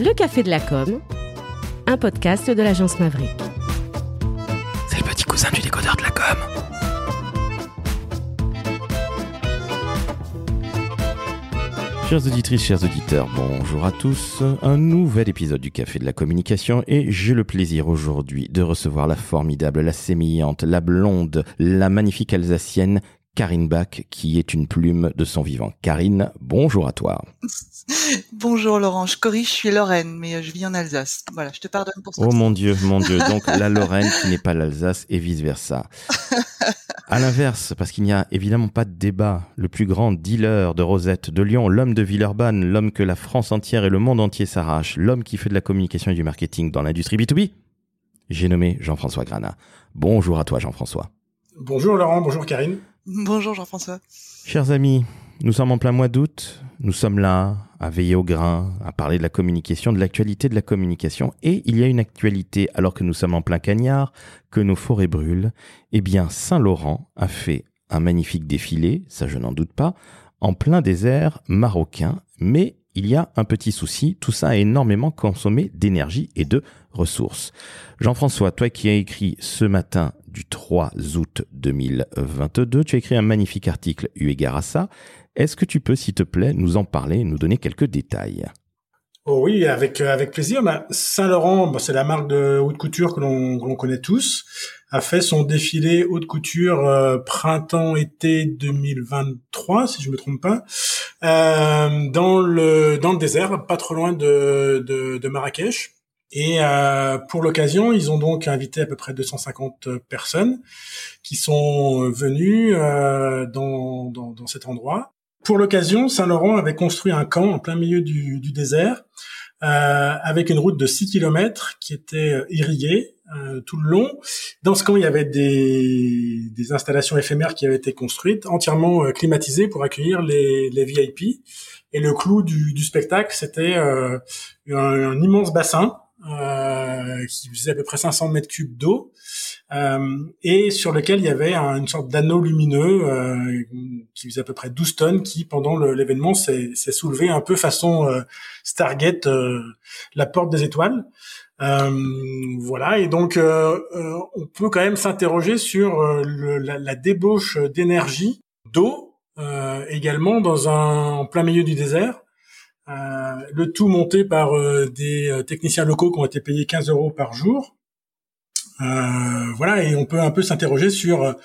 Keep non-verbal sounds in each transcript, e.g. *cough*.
Le Café de la Com, un podcast de l'agence Maverick. C'est le petit cousin du décodeur de la com. Chères auditrices, chers auditeurs, bonjour à tous. Un nouvel épisode du Café de la Communication et j'ai le plaisir aujourd'hui de recevoir la formidable, la sémillante, la blonde, la magnifique alsacienne Karine Bach, qui est une plume de son vivant. Karine, bonjour à toi. *laughs* bonjour Laurent, je corrige, je suis Lorraine, mais euh, je vis en Alsace. Voilà, je te pardonne pour ça. Oh mon Dieu, mon Dieu. Donc la Lorraine qui n'est pas l'Alsace et vice-versa. À l'inverse, parce qu'il n'y a évidemment pas de débat, le plus grand dealer de Rosette de Lyon, l'homme de Villeurbanne, l'homme que la France entière et le monde entier s'arrachent, l'homme qui fait de la communication et du marketing dans l'industrie B2B, j'ai nommé Jean-François Granat. Bonjour à toi Jean-François. Bonjour Laurent, bonjour Karine. Bonjour Jean-François. Chers amis, nous sommes en plein mois d'août. Nous sommes là à veiller au grain, à parler de la communication, de l'actualité de la communication. Et il y a une actualité, alors que nous sommes en plein cagnard, que nos forêts brûlent. Eh bien, Saint-Laurent a fait un magnifique défilé, ça je n'en doute pas, en plein désert marocain. Mais il y a un petit souci, tout ça a énormément consommé d'énergie et de ressources. Jean-François, toi qui as écrit ce matin du 3 août 2022. Tu as écrit un magnifique article eu égard à ça. Est-ce que tu peux, s'il te plaît, nous en parler nous donner quelques détails? Oh oui, avec euh, plaisir. Bah, Saint Laurent, bah, c'est la marque de haute couture que l'on connaît tous, a fait son défilé haute couture euh, printemps-été 2023, si je me trompe pas, euh, dans le désert, pas trop loin de Marrakech. Et euh, pour l'occasion, ils ont donc invité à peu près 250 personnes qui sont venues euh, dans, dans, dans, cet endroit. Pour l'occasion, Saint-Laurent avait construit un camp en plein milieu du, du désert euh, avec une route de 6 km qui était euh, irriguée euh, tout le long. Dans ce camp, il y avait des, des installations éphémères qui avaient été construites, entièrement euh, climatisées pour accueillir les, les VIP. Et le clou du, du spectacle, c'était un, un immense bassin euh, qui faisait à peu près 500 mètres cubes d'eau euh, et sur lequel il y avait une sorte d'anneau lumineux euh, qui faisait à peu près 12 tonnes qui pendant l'événement s'est soulevé un peu façon euh, Stargate euh, la porte des étoiles. Voilà et donc on peut quand même s'interroger sur la, débauche d'énergie d'eau également dans un en plein milieu du désert le tout monté par euh, des euh, techniciens locaux qui ont été payés 15 euros par jour. voilà, et on peut un peu s'interroger sur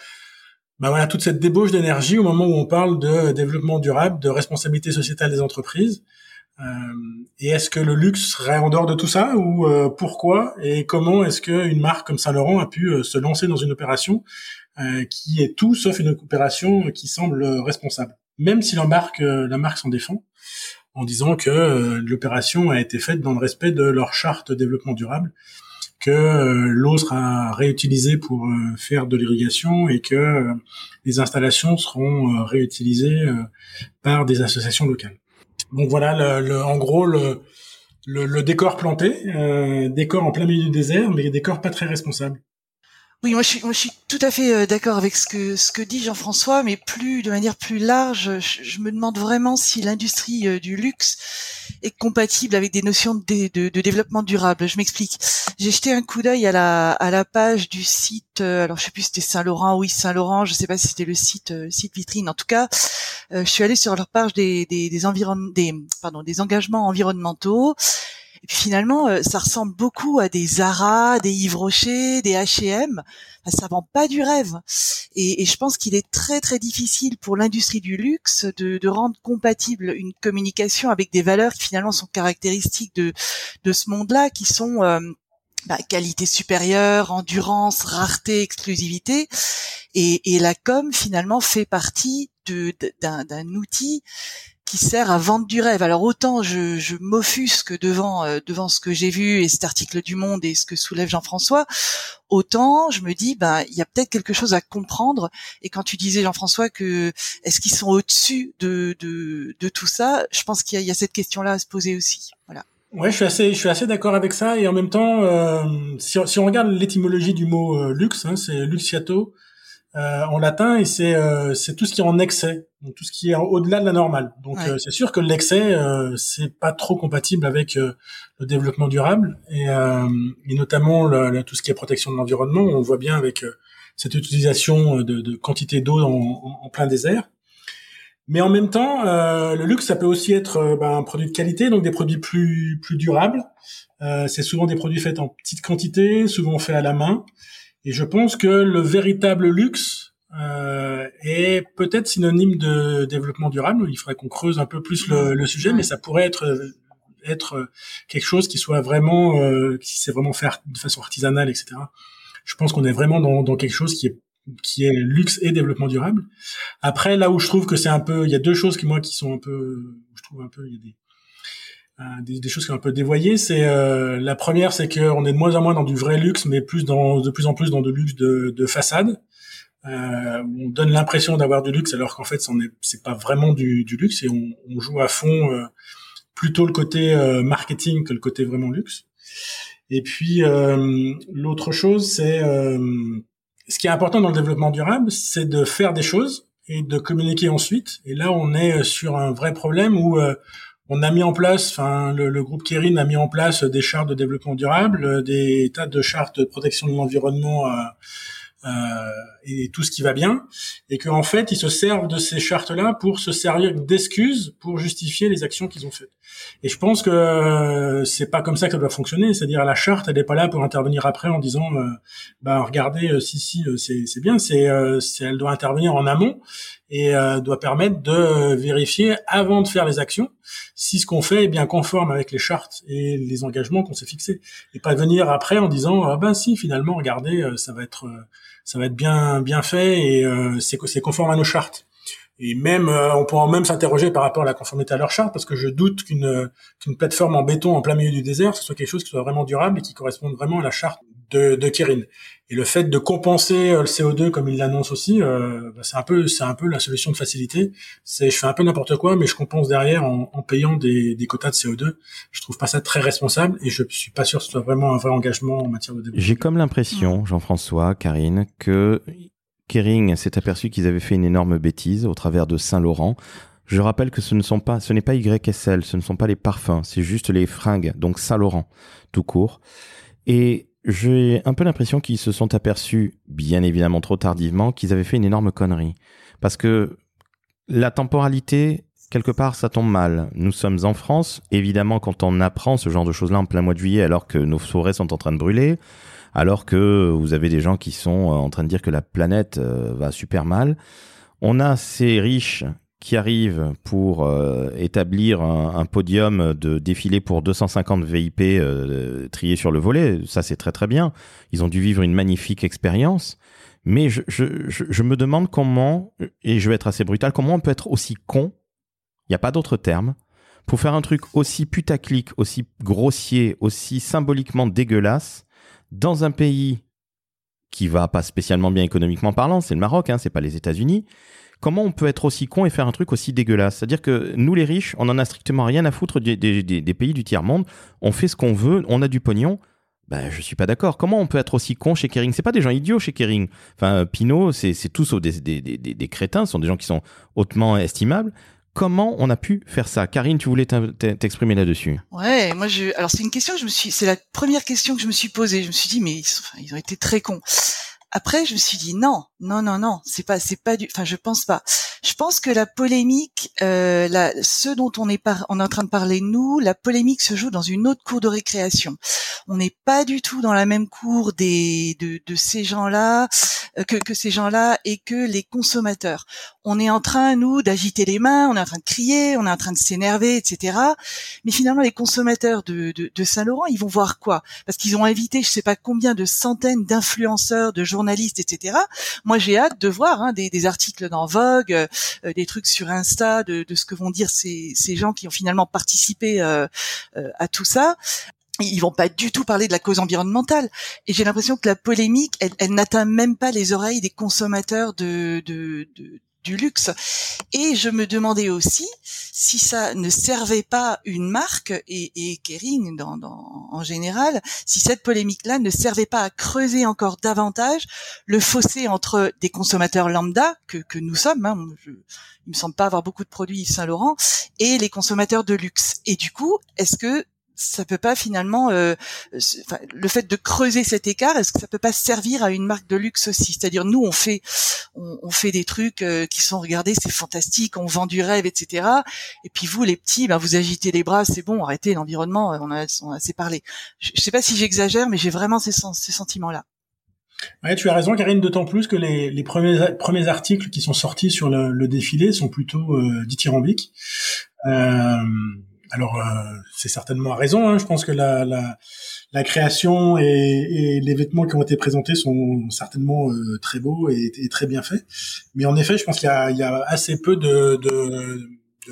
bah voilà toute cette débauche d'énergie au moment où on parle de développement durable, de responsabilité sociétale des entreprises. Euh, et est-ce que le luxe serait en dehors de tout ça ou pourquoi et comment est-ce qu'une marque comme Saint Laurent a pu se lancer dans une opération qui est tout sauf une opération qui semble responsable, même si la marque la marque s'en défend en disant que euh, l'opération a été faite dans le respect de leur charte développement durable, que euh, l'eau sera réutilisée pour euh, faire de l'irrigation et que les installations seront réutilisées par des associations locales. Donc voilà, le, en gros, le, le, décor planté, décor en plein milieu du désert, mais décor pas très responsable. Oui, moi je suis, moi, je suis tout à fait euh, d'accord avec ce que ce que dit Jean-François, mais plus de manière plus large, je, me demande vraiment si l'industrie euh, du luxe est compatible avec des notions de, de, de développement durable. Je m'explique. J'ai jeté un coup d'œil à la à la page du site. Euh, alors je sais plus si c'était Saint-Laurent, oui Saint-Laurent. Je sais pas si c'était le site site vitrine. En tout cas, je suis allée sur leur page des des des, des pardon des engagements environnementaux. Finalement, euh, ça ressemble beaucoup à des Zara, des Yves Rocher, des H&M. Enfin, ça vend pas du rêve. Et, et je pense qu'il est très très difficile pour l'industrie du luxe de, de, rendre compatible une communication avec des valeurs qui finalement sont caractéristiques de, de ce monde-là, qui sont euh, bah, qualité supérieure, endurance, rareté, exclusivité. Et, et la com finalement fait partie d'un outil qui sert à vendre du rêve. Alors autant je, je m'offusque devant euh, devant ce que j'ai vu et cet article du Monde et ce que soulève Jean-François, autant je me dis ben il y a peut-être quelque chose à comprendre. Et quand tu disais Jean-François que est-ce qu'ils sont au-dessus de, de, de tout ça, je pense qu'il y, y, a cette question-là à se poser aussi. Voilà. Ouais, je suis assez, je suis assez d'accord avec ça. Et en même temps, euh, si, si, on regarde l'étymologie du mot euh, luxe, hein, c'est luxiato, euh, en latin et c'est euh, c'est tout ce qui est en excès, donc tout ce qui est au-delà de la normale. Donc Ouais. euh, c'est sûr que l'excès euh, c'est pas trop compatible avec euh, le développement durable et, euh, et notamment le, le- tout ce qui est protection de l'environnement. On voit bien avec euh, cette utilisation de, de quantité d'eau en, en- en plein désert. Mais en même temps, euh, le luxe, ça peut aussi être ben, un produit de qualité, donc des produits plus plus durables. Euh, c'est souvent des produits faits en petite quantité, souvent faits à la main. Et je pense que le véritable luxe euh, est peut-être synonyme de développement durable. Il faudrait qu'on creuse un peu plus le, le sujet, mais ça pourrait être être quelque chose qui soit vraiment, euh, qui s'est vraiment fait art- de façon artisanale, etc. Je pense qu'on est vraiment dans, dans quelque chose qui est qui est luxe et développement durable. Après, là où je trouve que c'est un peu, il y a deux choses qui moi qui sont un peu, je trouve un peu, il y a des des, des choses qui sont un peu dévoyées. C'est euh, la première, c'est qu'on est de moins en moins dans du vrai luxe, mais plus dans de plus en plus dans de luxe de, de façade. Euh, on donne l'impression d'avoir du luxe alors qu'en fait, c'est pas vraiment du, du luxe et on, on joue à fond euh, plutôt le côté euh, marketing que le côté vraiment luxe. Et puis euh, l'autre chose, c'est euh, ce qui est important dans le développement durable, c'est de faire des choses et de communiquer ensuite. Et là, on est sur un vrai problème où euh, on a mis en place, enfin, le, le groupe Kering a mis en place des chartes de développement durable, euh, des tas de chartes de protection de l'environnement euh, euh, et tout ce qui va bien, et qu'en fait, ils se servent de ces chartes-là pour se servir d'excuses pour justifier les actions qu'ils ont faites. Et je pense que euh, c'est pas comme ça que ça doit fonctionner, c'est-à-dire la charte, elle n'est pas là pour intervenir après en disant, euh, bah regardez, euh, si si, c'est bien, c'est elle doit intervenir en amont et doit permettre de vérifier avant de faire les actions si ce qu'on fait est bien conforme avec les chartes et les engagements qu'on s'est fixés et pas venir après en disant ah ben si finalement regardez euh, ça va être euh, ça va être bien bien fait et euh, c'est c'est conforme à nos chartes. Et même on pourra même s'interroger par rapport à la conformité à leur charte parce que je doute qu'une qu'une plateforme en béton en plein milieu du désert ce soit quelque chose qui soit vraiment durable et qui corresponde vraiment à la charte de, de Kirin. Et le fait de compenser euh, le CO2 comme il l'annonce aussi, euh, bah, c'est un peu c'est un peu la solution de facilité. C'est je fais un peu n'importe quoi, mais je compense derrière en, en payant des, des quotas de CO2. Je trouve pas ça très responsable et je suis pas sûr que ce soit vraiment un vrai engagement en matière de développement. J'ai comme l'impression, Jean-François, Karine, que Kering s'est aperçu qu'ils avaient fait une énorme bêtise au travers de Saint-Laurent. Je rappelle que ce ne sont pas, ce n'est pas YSL, ce ne sont pas les parfums, c'est juste les fringues, donc Saint-Laurent, tout court. Et j'ai un peu l'impression qu'ils se sont aperçus, bien évidemment trop tardivement, qu'ils avaient fait une énorme connerie. Parce que la temporalité, quelque part, ça tombe mal. Nous sommes en France. Évidemment, quand on apprend ce genre de choses-là en plein mois de juillet, alors que nos forêts sont en train de brûler, alors que vous avez des gens qui sont euh, en train de dire que la planète euh, va super mal, on a ces riches qui arrivent pour euh, établir un, podium de défilé pour 250 VIP euh, triés sur le volet. Ça, c'est très très bien. Ils ont dû vivre une magnifique expérience. Mais je me demande comment, et je vais être assez brutal, comment on peut être aussi con, il n'y a pas d'autre terme, pour faire un truc aussi putaclic, aussi grossier, aussi symboliquement dégueulasse, dans un pays qui va pas spécialement bien économiquement parlant, c'est le Maroc, hein, c'est pas les États-Unis. Comment on peut être aussi con et faire un truc aussi dégueulasse C'est-à-dire que nous, les riches, on en a strictement rien à foutre des, pays du tiers-monde. On fait ce qu'on veut, on a du pognon. Ben, je suis pas d'accord. Comment on peut être aussi con chez Kering? C'est pas des gens idiots chez Kering. Enfin, Pinot, c'est tous des, des, crétins. Ce sont des gens qui sont hautement estimables. Comment on a pu faire ça? Karine, tu voulais t'exprimer là-dessus Ouais, moi je. Alors c'est une question suis. C'est la première question que je me suis posée. Je me suis dit mais ils, ils ont été très cons. Après je me suis dit non, non, non, non. C'est pas, c'est pas du. Enfin je pense pas. Je pense que la polémique, euh, la, ce dont on est par, on est en train de parler nous, la polémique se joue dans une autre cour de récréation. On n'est pas du tout dans la même cour des de, de ces gens-là euh, que, que ces gens-là et que les consommateurs. On est en train nous d'agiter les mains, on est en train de crier, on est en train de s'énerver, etc. Mais finalement, les consommateurs de, de, de Saint-Laurent, ils vont voir quoi? Parce qu'ils ont invité, je sais pas combien de centaines d'influenceurs, de journalistes, etc. Moi, j'ai hâte de voir hein, des, articles dans Vogue, euh, euh, des trucs sur Insta, de, ce que vont dire ces, gens qui ont finalement participé euh, à tout ça. Ils vont pas du tout parler de la cause environnementale. Et j'ai l'impression que la polémique, elle, n'atteint même pas les oreilles des consommateurs de du luxe. Et je me demandais aussi si ça ne servait pas une marque et, et Kering dans, dans, en général, si cette polémique-là ne servait pas à creuser encore davantage le fossé entre des consommateurs lambda que, que nous sommes. Hein, je, il me semble pas avoir beaucoup de produits Saint Laurent et les consommateurs de luxe. Et du coup, est-ce que ça peut pas finalement euh, le fait de creuser cet écart est-ce que ça peut pas servir à une marque de luxe aussi? C'est-à-dire nous on fait on, fait des trucs euh, qui sont regardés c'est fantastique on vend du rêve etc et puis vous les petits ben vous agitez les bras c'est bon arrêtez l'environnement on a, on a assez parlé. Je, sais pas si j'exagère mais j'ai vraiment ces, ces sentiments là Ouais, tu as raison, Karine, d'autant plus que les, les premiers, premiers articles qui sont sortis sur le, le défilé sont plutôt euh, dithyrambiques. Euh, alors, euh, c'est certainement à raison. Hein. Je pense que la, création et, les vêtements qui ont été présentés sont certainement euh, très beaux et, très bien faits. Mais en effet, je pense qu'il y, a, assez peu de,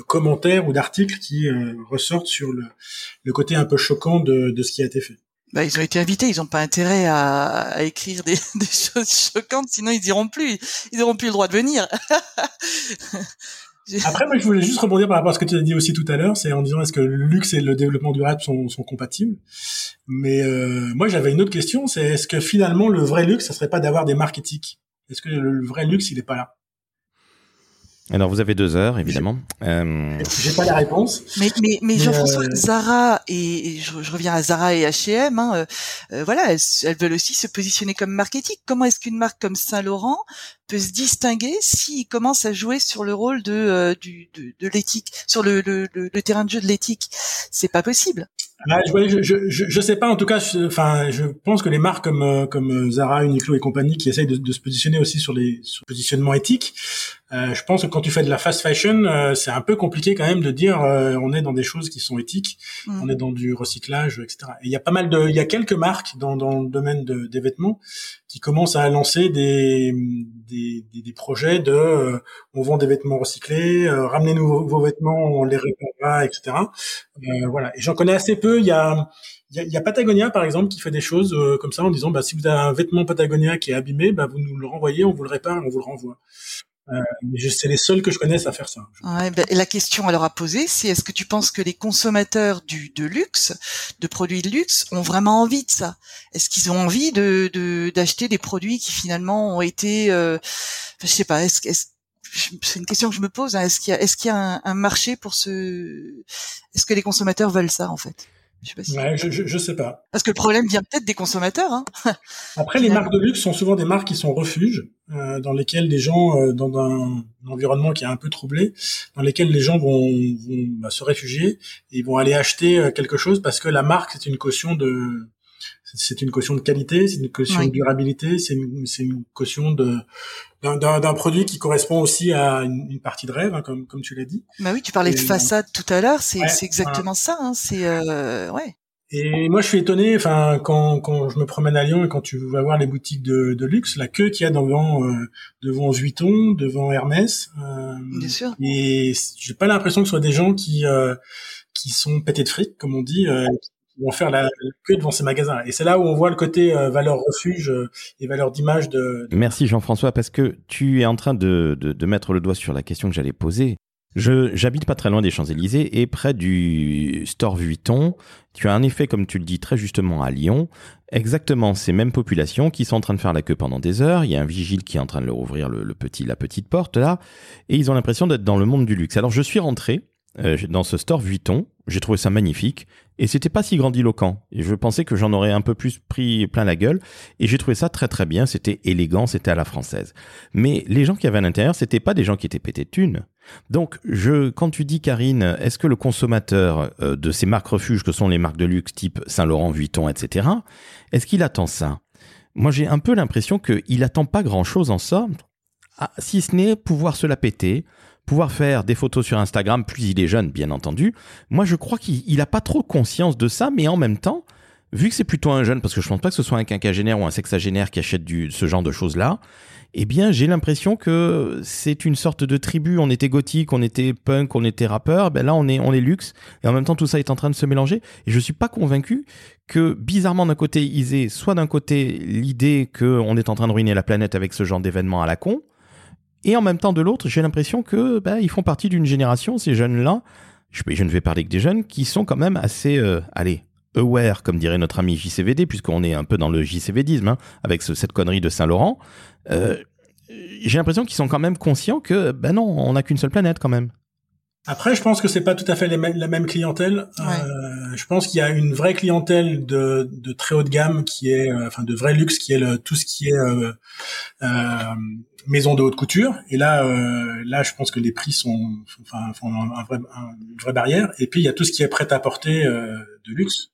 commentaires ou d'articles qui euh, ressortent sur le, côté un peu choquant de, ce qui a été fait. Bah, ils ont été invités, ils n'ont pas intérêt à, écrire *laughs* des, choses choquantes, sinon ils iront plus, ils n'auront plus le droit de venir. *laughs* Après, moi, je voulais juste rebondir par rapport à ce que tu as dit aussi tout à l'heure, c'est en disant est-ce que le luxe et le développement durable sont, sont compatibles? Mais euh, moi, j'avais une autre question, c'est est-ce que finalement le vrai luxe, ça serait pas d'avoir des marques éthiques? Est-ce que le vrai luxe, il est pas là? Alors vous avez deux heures évidemment. Euh... J'ai pas la réponse. Mais mais, mais Jean-François, euh... Zara et, je, je, reviens à Zara et H&M, hein, euh, voilà, elles, elles, veulent aussi se positionner comme marketing. Comment est-ce qu'une marque comme Saint Laurent peut se distinguer s'il commence à jouer sur le rôle de euh, du, de, de l'éthique, sur le, le, le, le, terrain de jeu de l'éthique C'est pas possible. Ah, je, je, je, je, sais pas. En tout cas, enfin, je, pense que les marques comme euh, comme Zara, Uniqlo et compagnie qui essayent de, de se positionner aussi sur les sur le positionnement éthique, euh, je pense que quand tu fais de la fast fashion, euh, c'est un peu compliqué quand même de dire euh, on est dans des choses qui sont éthiques, mm. on est dans du recyclage, etc. Et il y a pas mal de, il y a quelques marques dans, dans le domaine de, des vêtements qui commencent à lancer des des, projets de on vend des vêtements recyclés, ramenez-nous vos, vos, vêtements, on les réparera, etc. voilà. Et j'en connais assez peu. Il y a y, a, Patagonia par exemple qui fait des choses comme ça en disant bah si vous avez un vêtement Patagonia qui est abîmé, bah vous nous le renvoyez, on vous le répare, on vous le renvoie. Euh, c'est les seuls que je connaisse à faire ça. Ouais, ben, la question alors à poser, c'est est-ce que tu penses que les consommateurs du de luxe, de produits de luxe, ont vraiment envie de ça? Est-ce qu'ils ont envie de d'acheter des produits qui finalement ont été, euh, je sais pas, est-ce, est c'est une question que je me pose. Hein, est-ce qu'il y a, est-ce y a un, marché pour ce Est-ce que les consommateurs veulent ça en fait? Je sais pas ouais, je, je, je, sais pas. Parce que le problème vient peut-être des consommateurs. Hein. *laughs* Après, les marques de luxe sont souvent des marques qui sont refuges, euh, dans lesquels les gens, euh, dans un, environnement qui est un peu troublé, dans lesquels les gens vont, vont bah, se réfugier et ils vont aller acheter euh, quelque chose parce que la marque c'est une caution de c'est une caution de qualité, c'est une caution de durabilité, c'est une, une, caution de d'un produit qui correspond aussi à une, partie de rêve, hein, comme comme tu l'as dit. Bah oui, tu parlais de façade tout à l'heure, c'est c'est exactement ça. Hein, c'est euh, ouais. Et moi, je suis étonné, enfin, quand, quand je me promène à Lyon et quand tu vas voir les boutiques de, de luxe, la queue qu'il y a devant, euh, devant Vuitton, devant Hermès. Euh, Bien sûr. Et j'ai pas l'impression que ce soit des gens qui, euh, qui sont pétés de fric, comme on dit, vont faire la, queue devant ces magasins. Et c'est là où on voit le côté euh, valeur refuge euh, et valeur d'image de. Merci Jean-François, parce que tu es en train de, de, mettre le doigt sur la question que j'allais poser. Je, j'habite pas très loin des Champs-Élysées et près du store Vuitton, tu as un effet, comme tu le dis très justement à Lyon, exactement ces mêmes populations qui sont en train de faire la queue pendant des heures. Il y a un vigile qui est en train de leur ouvrir le petit, la petite porte là, et ils ont l'impression d'être dans le monde du luxe. Alors je suis rentré euh, dans ce store Vuitton. J'ai trouvé ça magnifique et c'était pas si grandiloquent. Et je pensais que j'en aurais un peu plus pris plein la gueule et j'ai trouvé ça très très bien. C'était élégant, c'était à la française. Mais les gens qui avaient à l'intérieur, c'était pas des gens qui étaient pétés de thunes. Donc, je, quand tu dis Karine, est-ce que le consommateur euh, de ces marques refuges que sont les marques de luxe type Saint Laurent, Vuitton, etc., est-ce qu'il attend ça? Moi, j'ai un peu l'impression qu'il attend pas grand-chose en ça, ah, si ce n'est pouvoir se la péter, pouvoir faire des photos sur Instagram, plus il est jeune, bien entendu. Moi, je crois qu'il n'a pas trop conscience de ça, mais en même temps, vu que c'est plutôt un jeune, parce que je pense pas que ce soit un quinquagénaire ou un sexagénaire qui achète du, ce genre de choses-là, eh bien, j'ai l'impression que c'est une sorte de tribu. On était gothique, on était punk, on était rappeur. Ben là, on est, on est luxe. Et en même temps, tout ça est en train de se mélanger. Et je suis pas convaincu que, bizarrement, d'un côté, ils aient soit d'un côté l'idée qu'on est en train de ruiner la planète avec ce genre d'événement à la con, Et en même temps, de l'autre, j'ai l'impression que bah, ils font partie d'une génération, ces jeunes-là. Je, ne vais parler que des jeunes qui sont quand même assez, euh, allez, aware, comme dirait notre ami JCVD, puisqu'on est un peu dans le JCVDisme, hein, avec ce, cette connerie de Saint-Laurent. Euh, j'ai l'impression qu'ils sont quand même conscients que, ben non, on n'a qu'une seule planète quand même. Après, je pense que c'est pas tout à fait la même clientèle. Euh, je pense qu'il y a une vraie clientèle de, de, très haut de gamme qui est, euh, enfin, de vrai luxe qui est le, tout ce qui est euh, maison de haute couture. Et là, là, je pense que les prix sont, enfin, font un, vrai, une vraie barrière. Et puis il y a tout ce qui est prêt à porter de luxe.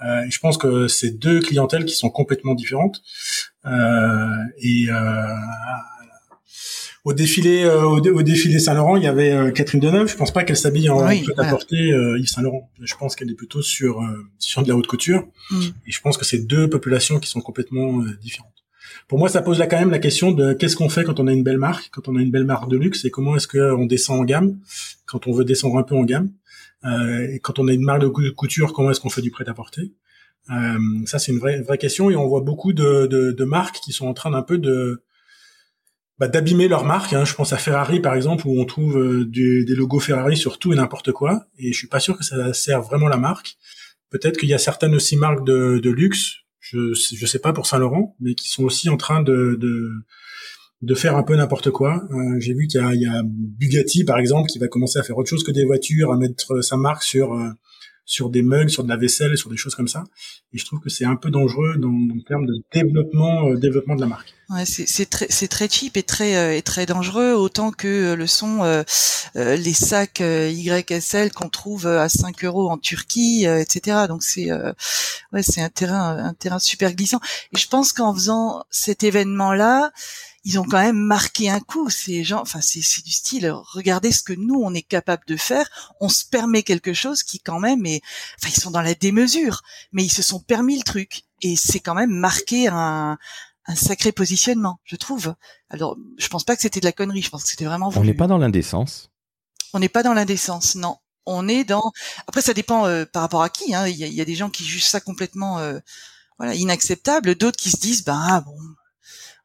et je pense que c'est deux clientèles qui sont complètement différentes. et au défilé euh, au, défilé Saint-Laurent, il y avait euh, Catherine Deneuve. Je pense pas qu'elle s'habille en oui, à porter euh, Yves Saint-Laurent. Je pense qu'elle est plutôt sur sur de la haute couture. Mm. Et je pense que c'est deux populations qui sont complètement différentes. Pour moi, ça pose là quand même la question de qu'est-ce qu'on fait quand on a une belle marque, quand on a une belle marque de luxe, et comment est-ce qu'on descend en gamme, quand on veut descendre un peu en gamme, et quand on a une marque de couture, comment est-ce qu'on fait du prêt-à-porter? ça, c'est une vraie vraie question, et on voit beaucoup de, de, de marques qui sont en train d'un peu de bah, d'abîmer leur marque. Hein. Je pense à Ferrari par exemple où on trouve euh, des, logos Ferrari sur tout et n'importe quoi. Et je suis pas sûr que ça sert vraiment la marque. Peut-être qu'il y a certaines aussi marques de, de luxe, je je sais pas pour Saint Laurent, mais qui sont aussi en train de de, de faire un peu n'importe quoi. Euh, J'ai vu qu'il y, y a, Bugatti par exemple qui va commencer à faire autre chose que des voitures, à mettre sa marque sur euh, sur des mugs, sur de la vaisselle, sur des choses comme ça. Et je trouve que c'est un peu dangereux dans, en termes de développement, développement de la marque. Ouais, c'est très, c'est très cheap et très euh, et très dangereux autant que euh, le sont les sacs YSL qu'on trouve à 5 euros en Turquie, etc. Donc c'est ouais, c'est un terrain, un terrain super glissant. Et je pense qu'en faisant cet événement-là, ils ont quand même marqué un coup. Ces gens, enfin, c'est, du style, regardez ce que nous, on est capable de faire. On se permet quelque chose qui quand même est, enfin, ils sont dans la démesure, mais ils se sont permis le truc. Et c'est quand même marqué un, un sacré positionnement, je trouve. Alors, je pense pas que c'était de la connerie, je pense que c'était vraiment On n'est pas dans l'indécence. On n'est pas dans l'indécence, non. On est dans. Après, ça dépend euh, par rapport à qui. Hein. Il, y a, des gens qui jugent ça complètement, euh, voilà, inacceptable. D'autres qui se disent, bah bon,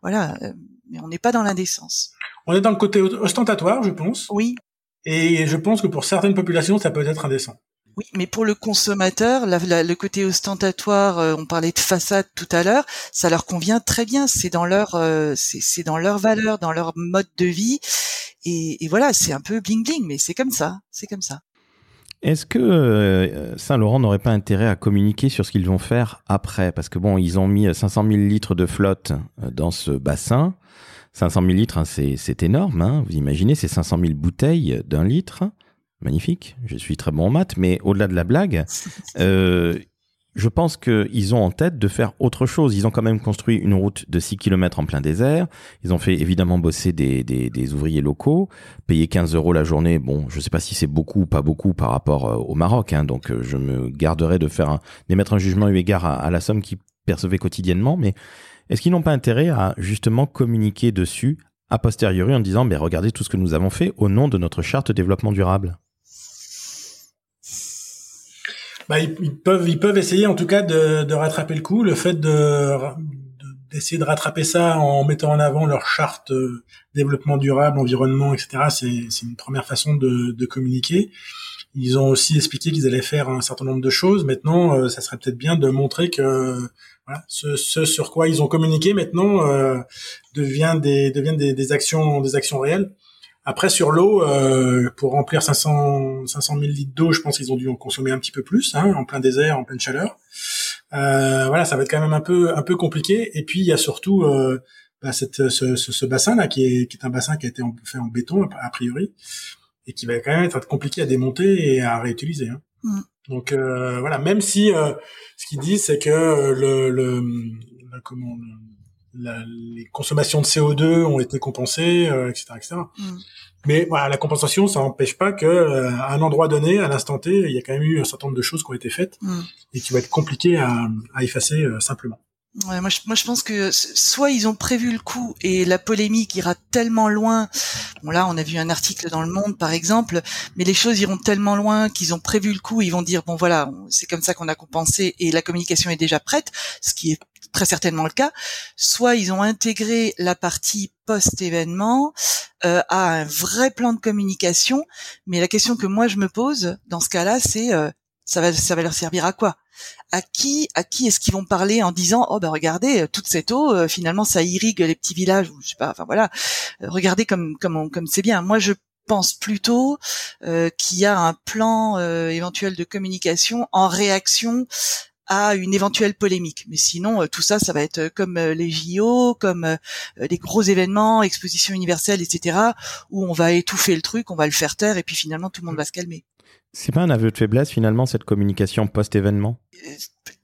voilà. Euh, mais on n'est pas dans l'indécence. On est dans le côté ostentatoire, je pense. Oui. Et je pense que pour certaines populations, ça peut être indécent. Oui, mais pour le consommateur, le côté ostentatoire, euh, on parlait de façade tout à l'heure, ça leur convient très bien. C'est dans leur, euh, c'est dans leur valeur, dans leur mode de vie, et, voilà, c'est un peu bling bling, mais c'est comme ça, c'est comme ça. Est-ce que euh, Saint-Laurent n'aurait pas intérêt à communiquer sur ce qu'ils vont faire après? Parce que bon, ils ont mis 500 000 litres de flotte dans ce bassin. 500 000 litres, hein, c'est énorme. Hein. Vous imaginez, c'est 500 000 bouteilles d'un litre. Magnifique. Je suis très bon en maths, mais au-delà de la blague, *laughs* euh, je pense qu'ils ont en tête de faire autre chose. Ils ont quand même construit une route de 6 km en plein désert. Ils ont fait évidemment bosser des, des, des ouvriers locaux, payer 15 euros la journée. Bon, je sais pas si c'est beaucoup ou pas beaucoup par rapport euh, au Maroc, hein, donc euh, je me garderai de faire d'émettre un jugement eu égard à, à la somme qu'ils percevaient quotidiennement, mais est-ce qu'ils n'ont pas intérêt à justement communiquer dessus a posteriori en disant mais regardez tout ce que nous avons fait au nom de notre charte développement durable? Bah, ils, peuvent ils peuvent essayer en tout cas de, de rattraper le coup. Le fait de d'essayer de rattraper ça en mettant en avant leur charte euh, développement durable environnement etc c'est c'est une première façon de, de communiquer. Ils ont aussi expliqué qu'ils allaient faire un certain nombre de choses. Maintenant euh, ça serait peut-être bien de montrer que voilà, ce, ce, sur quoi ils ont communiqué maintenant euh, devient des des, actions des actions réelles. Après sur l'eau, euh, pour remplir 500 500 000 litres d'eau, je pense qu'ils ont dû en consommer un petit peu plus, hein, en plein désert, en pleine chaleur. Euh, voilà, ça va être quand même un peu un peu compliqué. Et puis il y a surtout euh, bah, cette, ce, ce, ce, bassin là qui est qui est un bassin qui a été fait en béton a priori et qui va quand même être compliqué à démonter et à réutiliser. Hein. Mm. Donc euh, voilà, même si euh, ce qu'ils disent, c'est que euh, le, le, comment, la, les consommations de CO2 ont été compensées, etc., etc. Mm. Mais voilà, la compensation, ça n'empêche pas que à un endroit donné, à l'instant T, il y a quand même eu un certain nombre de choses qui ont été faites mm. et qui vont être compliquées à, à effacer simplement. Ouais, moi, je, moi, je pense que soit ils ont prévu le coup et la polémique ira tellement loin. Bon, là, on a vu un article dans Le Monde, par exemple, mais les choses iront tellement loin qu'ils ont prévu le coup. Ils vont dire bon, voilà, c'est comme ça qu'on a compensé et la communication est déjà prête, ce qui est très certainement le cas, soit ils ont intégré la partie post-événement euh, à un vrai plan de communication. Mais la question que moi je me pose dans ce cas-là, c'est euh, ça va ça va leur servir à quoi? À qui à qui est-ce qu'ils vont parler en disant oh ben regardez toute cette eau euh, finalement ça irrigue les petits villages ou je sais pas enfin voilà regardez comme comme comme c'est bien. Moi je pense plutôt euh, qu'il y a un plan euh, éventuel de communication en réaction à une éventuelle polémique. Mais sinon, euh, tout ça, ça va être comme les JO, comme les gros événements, expositions universelles, etc., où on va étouffer le truc, on va le faire taire, et puis finalement, tout le monde va se calmer. C'est pas un aveu de faiblesse finalement cette communication post-événement?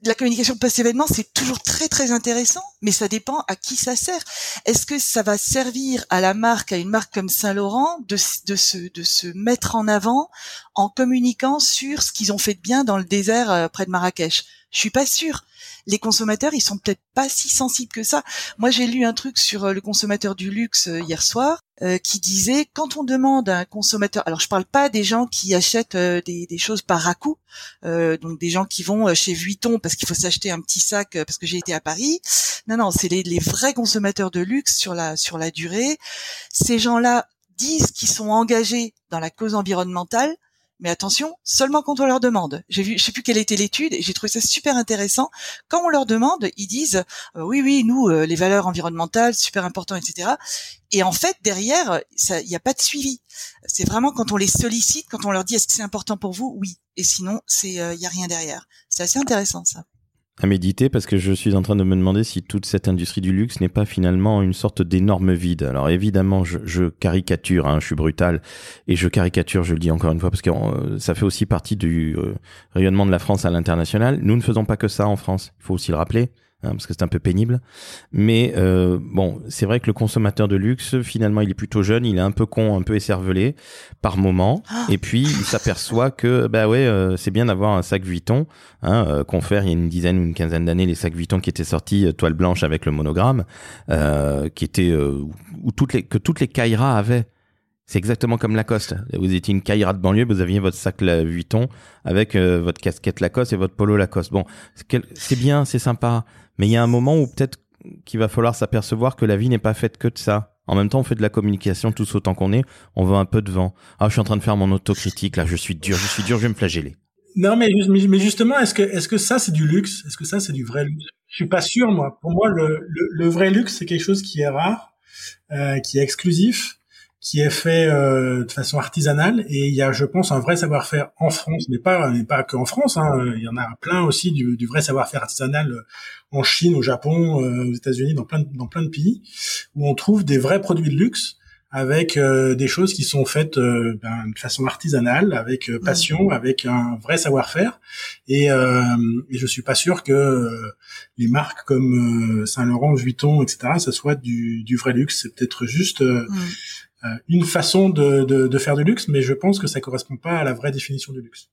La communication post-événement, c'est toujours très très intéressant, mais ça dépend à qui ça sert. Est-ce que ça va servir à la marque, à une marque comme Saint-Laurent, de, de, se, de se mettre en avant en communiquant sur ce qu'ils ont fait de bien dans le désert euh, près de Marrakech? Je suis pas sûre les consommateurs, ils sont peut-être pas si sensibles que ça. Moi, j'ai lu un truc sur euh, le consommateur du luxe euh, hier soir euh, qui disait quand on demande à un consommateur, alors je parle pas des gens qui achètent des, choses par à coup, donc des gens qui vont chez Vuitton parce qu'il faut s'acheter un petit sac parce que j'ai été à Paris. Non, non, c'est les, les vrais consommateurs de luxe sur la sur la durée. Ces gens-là disent qu'ils sont engagés dans la cause environnementale, mais attention, seulement quand on leur demande. J'ai vu, je sais plus quelle était l'étude, et j'ai trouvé ça super intéressant. Quand on leur demande, ils disent euh, oui, oui, nous, euh, les valeurs environnementales, super important, etc. Et en fait, derrière, il n'y a pas de suivi. C'est vraiment quand on les sollicite, quand on leur dit est-ce que c'est important pour vous, oui. Et sinon, c'est, il euh, y a rien derrière. C'est assez intéressant ça à méditer parce que je suis en train de me demander si toute cette industrie du luxe n'est pas finalement une sorte d'énorme vide. Alors évidemment, je, je caricature, hein, je suis brutal et je caricature, je le dis encore une fois, parce que euh, ça fait aussi partie du euh, rayonnement de la France à l'international. Nous ne faisons pas que ça en France, il faut aussi le rappeler. Hein, parce que c'est un peu pénible. Mais euh, bon, c'est vrai que le consommateur de luxe, finalement, il est plutôt jeune, il est un peu con, un peu écervelé par moment, ah. et puis il s'aperçoit que bah ouais, euh, c'est bien d'avoir un sac Vuitton. Hein, euh, confère il y a une dizaine ou une quinzaine d'années, les sacs Vuitton qui étaient sortis euh, toile blanche avec le monogramme, euh, qui était où toutes les que toutes les Kaira avaient. C'est exactement comme Lacoste. Vous étiez une caïra de banlieue, vous aviez votre sac Vuitton avec votre casquette Lacoste et votre polo Lacoste. Bon, c'est bien, c'est sympa, mais il y a un moment où peut-être qu'il va falloir s'apercevoir que la vie n'est pas faite que de ça. En même temps, on fait de la communication tous autant qu'on est. On va un peu devant. Ah, je suis en train de faire mon autocritique là. Je suis dur, je suis dur, je vais me flageller. Non, mais, justement, est-ce que ça c'est du luxe? Est-ce que ça c'est du vrai luxe? Je suis pas sûr, moi. Pour moi, le, le, vrai luxe, c'est quelque chose qui est rare, euh, qui est exclusif, qui est fait euh, de façon artisanale et il y a, je pense, un vrai savoir-faire en France, mais pas, mais pas que en France. Hein. Il y en a plein aussi du, du vrai savoir-faire artisanal euh, en Chine, au Japon, euh, aux États-Unis, dans plein, de, dans plein de pays où on trouve des vrais produits de luxe avec des choses qui sont faites ben, de façon artisanale, avec passion, avec un vrai savoir-faire. Et, et je suis pas sûr que les marques comme Saint Laurent, Vuitton, etc., ça soit du, du vrai luxe. C'est peut-être juste euh, une façon de, de, de, faire du luxe, mais je pense que ça correspond pas à la vraie définition du luxe.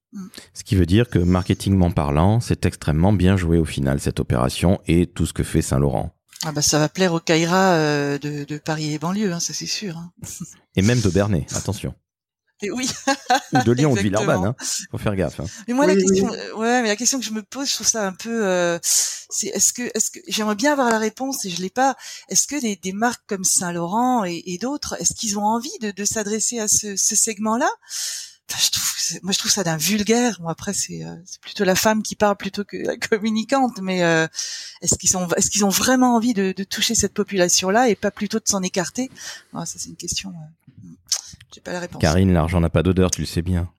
Ce qui veut dire que, marketingment parlant, c'est extrêmement bien joué au final, cette opération et tout ce que fait Saint-Laurent. Ah bah ça va plaire aux Kaira euh, de, de, Paris et banlieue, hein, ça c'est sûr. Hein. et même de Bernay, attention. Et oui. ou de Lyon ou de *laughs* Villeurbanne, hein. Faut faire gaffe. Hein. Mais moi, la question, euh, ouais, mais la question que je me pose, je trouve ça un peu, euh, c'est est-ce que, est-ce que, j'aimerais bien avoir la réponse et je l'ai pas. Est-ce que des, des marques comme Saint Laurent et, et d'autres, est-ce qu'ils ont envie de, de s'adresser à ce, ce segment-là? Enfin, je trouve, moi, je trouve ça d'un vulgaire. Moi, après, c'est, euh, c'est plutôt la femme qui parle plutôt que la *laughs* communicante. Mais euh, est-ce qu'ils sont, est-ce qu'ils ont vraiment envie de, de toucher cette population-là et pas plutôt de s'en écarter? Ça, c'est une question. J'ai pas la réponse. Karine, l'argent n'a pas d'odeur, tu le sais bien.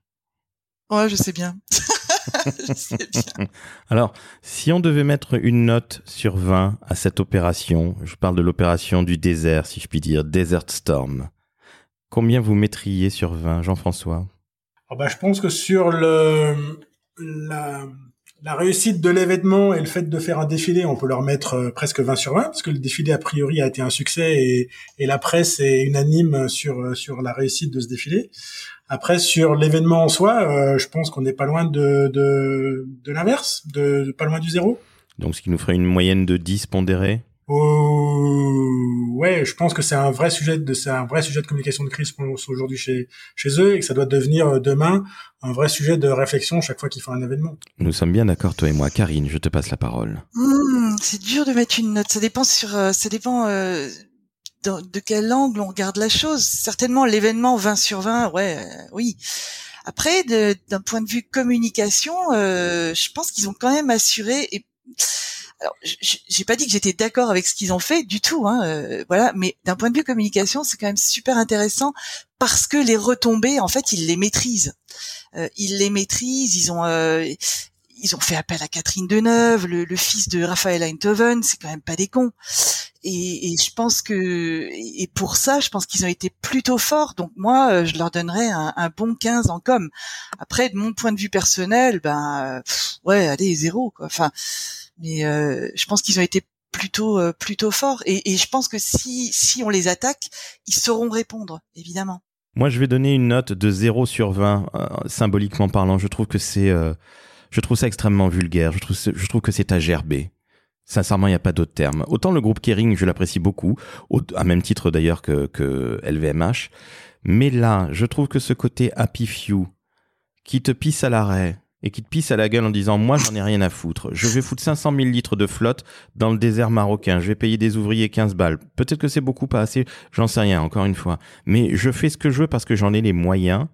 Ouais, je sais bien. *laughs* je sais bien. *laughs* Alors, si on devait mettre une note sur 20 à cette opération, je parle de l'opération du désert, si je puis dire, Desert Storm, combien vous mettriez sur 20, Jean-François? Oh bah, Je pense que sur le, la, la réussite de l'événement et le fait de faire un défilé, on peut leur mettre euh, presque 20 sur 20, parce que le défilé, a priori, a été un succès et, et la presse est unanime sur, euh, sur la réussite de ce défilé. Après, sur l'événement en soi, euh, je pense qu'on n'est pas loin de, de, de l'inverse, de, pas loin du zéro. Donc, ce qui nous ferait une moyenne de 10 pondérés? Oh, ouais, je pense que c'est un vrai sujet de c'est un vrai sujet de communication de crise aujourd'hui chez chez eux et que ça doit devenir euh, demain un vrai sujet de réflexion chaque fois qu'ils font un événement. Nous sommes bien d'accord toi et moi, Karine. Je te passe la parole. Mmh, c'est dur de mettre une note. Ça dépend sur, euh, ça dépend euh, de quel angle on regarde la chose. Certainement l'événement 20 sur 20, ouais, euh, oui. Après, d'un point de vue communication, je pense qu'ils ont quand même assuré. Et alors, j'ai pas dit que j'étais d'accord avec ce qu'ils ont fait du tout, hein, voilà. Mais d'un point de vue communication, c'est quand même super intéressant parce que les retombées, en fait, ils les maîtrisent. ils les maîtrisent. Ils ont ils ont fait appel à Catherine Deneuve, le, le fils de Raphaël Einthoven, c'est quand même pas des cons. Et, et, je pense que, et pour ça, je pense qu'ils ont été plutôt forts. Donc moi, euh, je leur donnerais un, un, bon 15 en com. Après, de mon point de vue personnel, ben ouais, allez zéro. Quoi. Enfin, mais euh, je pense qu'ils ont été plutôt euh, plutôt forts. Et, je pense que si si on les attaque, ils sauront répondre, évidemment. Moi, je vais donner une note de 0 sur 20, symboliquement parlant. Je trouve que c'est je trouve ça extrêmement vulgaire. Je trouve, je trouve que c'est à gerber. Sincèrement, il n'y a pas d'autre terme. Autant le groupe Kering, je l'apprécie beaucoup, à même titre d'ailleurs que, que LVMH. Mais là, je trouve que ce côté happy few, qui te pisse à l'arrêt, et qui te pisse à la gueule en disant moi j'en ai rien à foutre. Je vais foutre 500 000 litres de flotte dans le désert marocain. Je vais payer des ouvriers 15 balles. Peut-être que c'est beaucoup pas assez. J'en sais rien encore une fois. Mais je fais ce que je veux parce que j'en ai les moyens.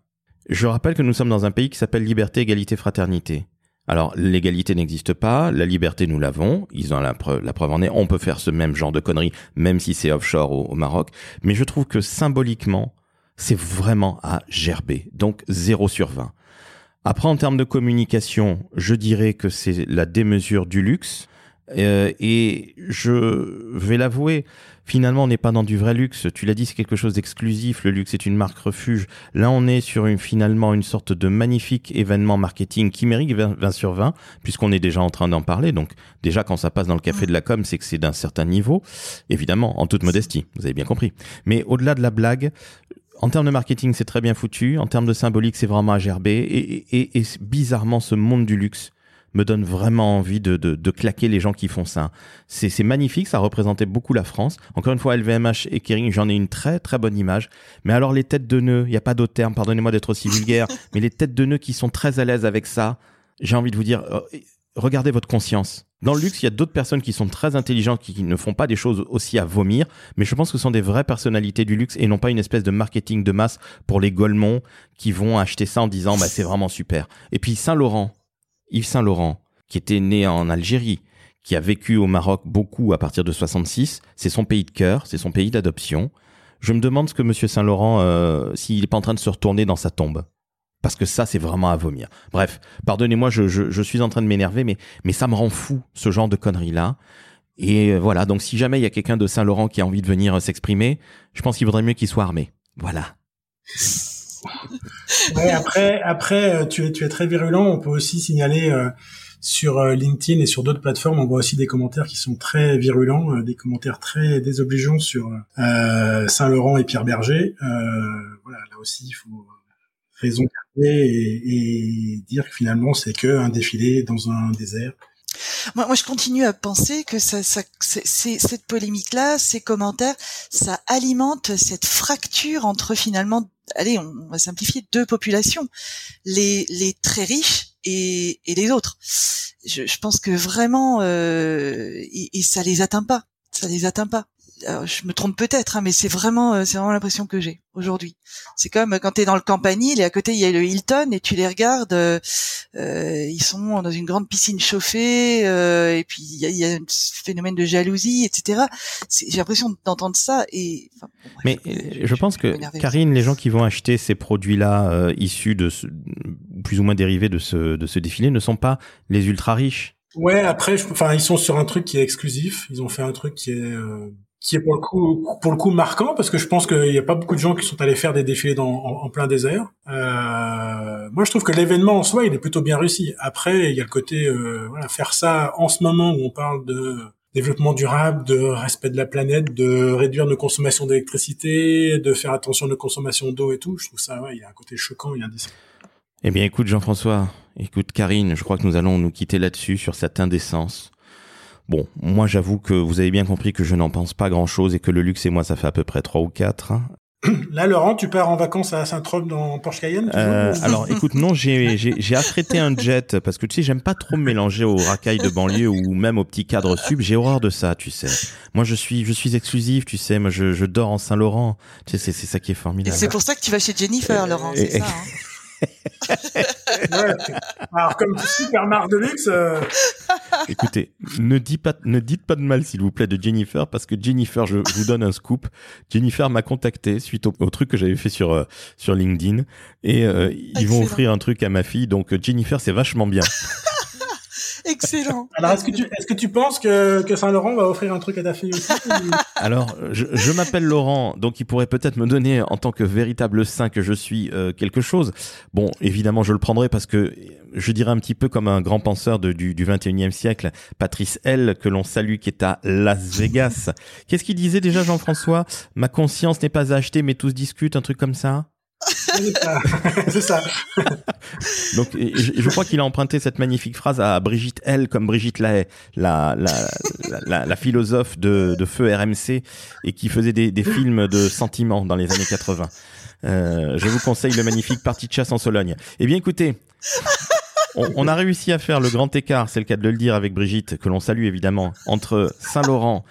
Je rappelle que nous sommes dans un pays qui s'appelle liberté, égalité, fraternité. Alors, l'égalité n'existe pas, la liberté, nous l'avons, ils ont la preuve, la preuve en est, on peut faire ce même genre de conneries, même si c'est offshore au, Maroc, mais je trouve que symboliquement, c'est vraiment à gerber, donc 0 sur 20. Après, en termes de communication, je dirais que c'est la démesure du luxe, euh, et je vais l'avouer, finalement, on n'est pas dans du vrai luxe. Tu l'as dit, c'est quelque chose d'exclusif. Le luxe est une marque refuge. Là, on est sur une, finalement une sorte de magnifique événement marketing qui mérite 20, sur 20, puisqu'on est déjà en train d'en parler. Donc, déjà, quand ça passe dans le café de la com, c'est que c'est d'un certain niveau. Évidemment, en toute modestie. Vous avez bien compris. Mais au-delà de la blague, en termes de marketing, c'est très bien foutu. En termes de symbolique, c'est vraiment à gerber. Et, et, et, bizarrement, ce monde du luxe me donne vraiment envie de, de, de claquer les gens qui font ça. C'est magnifique, ça représentait beaucoup la France. Encore une fois, LVMH et Kering, j'en ai une très très bonne image. Mais alors les têtes de nœuds, il n'y a pas d'autre terme, pardonnez-moi d'être aussi vulgaire, *laughs* mais les têtes de nœuds qui sont très à l'aise avec ça, j'ai envie de vous dire, euh, regardez votre conscience. Dans le luxe, il y a d'autres personnes qui sont très intelligentes, qui, ne font pas des choses aussi à vomir, mais je pense que ce sont des vraies personnalités du luxe et non pas une espèce de marketing de masse pour les golemons qui vont acheter ça en disant bah c'est vraiment super. Et puis Saint Laurent, Yves Saint Laurent, qui était né en Algérie, qui a vécu au Maroc beaucoup à partir de 66, c'est son pays de cœur, c'est son pays d'adoption. Je me demande ce que Monsieur Saint Laurent, euh, s'il n'est pas en train de se retourner dans sa tombe. Parce que ça, c'est vraiment à vomir. Bref, pardonnez-moi, je, suis en train de m'énerver, mais, ça me rend fou, ce genre de conneries-là. Et euh, voilà, donc si jamais il y a quelqu'un de Saint-Laurent qui a envie de venir euh, s'exprimer, je pense qu'il vaudrait mieux qu'il soit armé. Voilà. *laughs* ouais, après, après, tu es, tu es très virulent. On peut aussi signaler sur euh, LinkedIn et sur d'autres plateformes, on voit aussi des commentaires qui sont très virulents, euh, des commentaires très désobligeants sur euh, Saint-Laurent et Pierre Berger. voilà, là aussi, il faut raison garder et, et dire que finalement, c'est que un défilé dans un désert. Moi, moi, je continue à penser que ça, ça c'est, cette polémique-là, ces commentaires, ça alimente cette fracture entre finalement, allez, on va simplifier, deux populations. Les, les très riches et, et les autres. Je, je pense que vraiment, euh, et, et, ça les atteint pas. Ça les atteint pas. Alors, je me trompe peut-être, hein, mais c'est vraiment, euh, c'est vraiment l'impression que j'ai aujourd'hui. C'est comme quand tu es dans le campanile et à côté il y a le Hilton et tu les regardes, euh, euh ils sont dans une grande piscine chauffée euh, et puis il y a, y a, un phénomène de jalousie, etc. J'ai l'impression d'entendre ça et. Enfin, mais je, pense que Karine, les gens qui vont acheter ces produits-là euh, issus de ce, plus ou moins dérivés de ce de ce défilé ne sont pas les ultra riches. Ouais, après, enfin, ils sont sur un truc qui est exclusif. Ils ont fait un truc qui est qui est pour le coup pour le coup marquant parce que je pense qu'il n'y a pas beaucoup de gens qui sont allés faire des défilés dans, en, plein désert. Euh, moi, je trouve que l'événement en soi, il est plutôt bien réussi. Après, il y a le côté euh, voilà, faire ça en ce moment où on parle de développement durable, de respect de la planète, de réduire nos consommations d'électricité, de faire attention à nos consommations d'eau et tout. Je trouve ça, ouais, il y a un côté choquant, il y a un Eh bien, écoute Jean-François, écoute Karine, je crois que nous allons nous quitter là-dessus sur cette indécence. Bon, moi j'avoue que vous avez bien compris que je n'en pense pas grand-chose et que le luxe et moi ça fait à peu près trois ou quatre. *clears throat* Là, Laurent, tu pars en vacances à Saint-Tropez dans Porsche Cayenne euh, Alors, écoute, non, j'ai j'ai affrété un jet parce que tu sais, j'aime pas trop me mélanger aux racailles de banlieue ou même aux petits cadres sub. J'ai horreur de ça, tu sais. Moi, je suis je suis exclusif, tu sais. Moi, je, je dors en Saint-Laurent. Tu sais, c'est ça qui est formidable. C'est pour ça que tu vas chez Jennifer, Laurent, c'est ça. Hein *laughs* ouais. Alors comme super marque de luxe. Euh, Écoutez, ne dites pas, ne dites pas de mal s'il vous plaît de Jennifer parce que Jennifer, je vous donne un scoop. Jennifer m'a contacté suite au, truc que j'avais fait sur euh, sur LinkedIn et euh, ils vont offrir un truc à ma fille. Donc Jennifer, c'est vachement bien. *laughs* Excellent. *laughs* Alors, est-ce que tu, est-ce que tu penses que, que Saint-Laurent va offrir un truc à ta fille aussi *laughs* Alors, je, je m'appelle Laurent, donc il pourrait peut-être me donner, en tant que véritable saint que je suis, euh, quelque chose. Bon, évidemment, je le prendrai parce que je dirais un petit peu comme un grand penseur de, du, du 21e siècle, Patrice L, que l'on salue, qui est à Las Vegas. Qu'est-ce qu'il disait déjà, Jean-François? Ma conscience n'est pas achetée, mais tous discutent, un truc comme ça? *laughs* c'est ça. *laughs* Donc, je, crois qu'il a emprunté cette magnifique phrase à Brigitte L, comme Brigitte Lahaye, la, la, la, philosophe de, feu RMC et qui faisait des, films de sentiments dans les années 80. Euh, je vous conseille le magnifique Parti de chasse en Sologne. Eh bien, écoutez. On a réussi à faire le grand écart, c'est le cas de le dire avec Brigitte, que l'on salue évidemment, entre Saint-Laurent,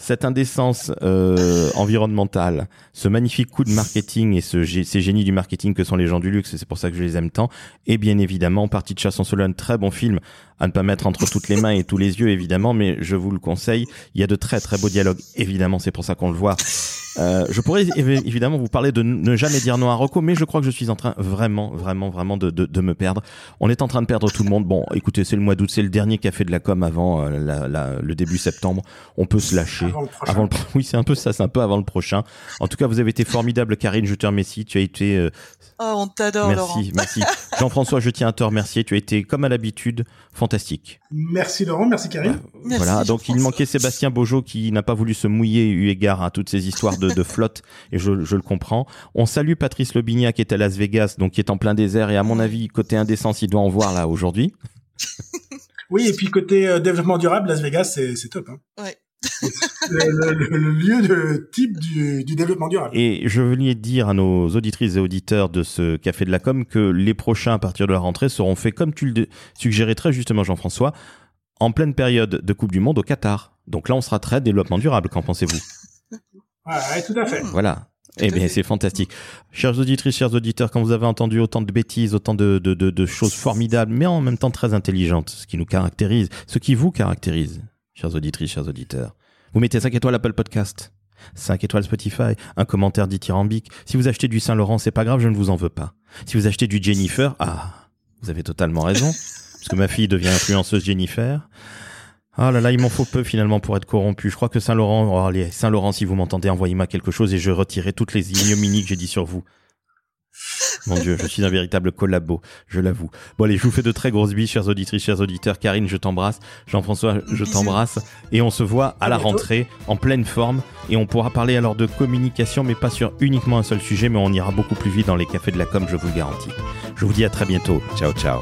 cette indécence euh, environnementale, ce magnifique coup de marketing et ce, ces génies du marketing que sont les gens du luxe, c'est pour ça que je les aime tant, et bien évidemment, Partie de chasse en un très bon film à ne pas mettre entre toutes les mains et tous les yeux évidemment, mais je vous le conseille, il y a de très très beaux dialogues, évidemment, c'est pour ça qu'on le voit. Euh, je pourrais évidemment vous parler de ne jamais dire non à Rocco, mais je crois que je suis en train vraiment, vraiment, vraiment de, de, de me perdre. On est en train de perdre tout le monde. Bon, écoutez, c'est le mois d'août, c'est le dernier café de la com avant euh, la, la, le début septembre. On peut se lâcher. Avant le, oui, c'est un peu ça, c'est un peu avant le prochain. En tout cas, vous avez été formidable, Karine. Je te remercie. Tu as été. Euh, oh, on t'adore. Merci, *laughs* merci. Jean-François, je tiens à te remercier. Tu as été, comme à l'habitude, fantastique. Merci Laurent, merci Karine. voilà. Donc il manquait Sébastien Beaujeau qui n'a pas voulu se mouiller eu égard à toutes ces histoires de, de flotte et je, je, le comprends. On salue Patrice Lobignac qui est à Las Vegas, donc qui est en plein désert et à mon avis côté indécence, il doit en voir là aujourd'hui. *laughs* oui, et puis côté euh, développement durable, Las Vegas c'est top. Hein. Ouais. *laughs* le, le, le, lieu de type du, du, développement durable. Et je venais dire à nos auditrices et auditeurs de ce Café de la Com que les prochains à partir de la rentrée seront faits comme tu le suggérais très justement Jean-François, en pleine période de Coupe du Monde au Qatar. Donc là on sera très développement durable, qu'en pensez-vous? *laughs* Ouais, tout à fait. Voilà. Eh bien, c'est fantastique. Chers auditrices, chers auditeurs, quand vous avez entendu autant de bêtises, autant de, de, de, de, choses formidables, mais en même temps très intelligentes, ce qui nous caractérise, ce qui vous caractérise, chers auditrices, chers auditeurs, vous mettez 5 étoiles Apple Podcast, 5 étoiles Spotify, un commentaire dithyrambique. Si vous achetez du Saint-Laurent, c'est pas grave, je ne vous en veux pas. Si vous achetez du Jennifer, ah, vous avez totalement raison, parce que ma fille devient influenceuse Jennifer. Ah là là, il m'en faut peu finalement pour être corrompu. Je crois que Saint-Laurent, oh, allez, Saint-Laurent, si vous m'entendez, envoyez-moi quelque chose et je retirerai toutes les ignominies que j'ai dit sur vous. Mon Dieu, je suis un véritable collabo, je l'avoue. Bon allez, je vous fais de très grosses bises, chers auditrices, chers auditeurs. Karine, je t'embrasse. Jean-François, je t'embrasse. Et on se voit à la rentrée, en pleine forme. Et on pourra parler alors de communication, mais pas sur uniquement un seul sujet, mais on ira beaucoup plus vite dans les cafés de la com, je vous le garantis. Je vous dis à très bientôt. Ciao, ciao.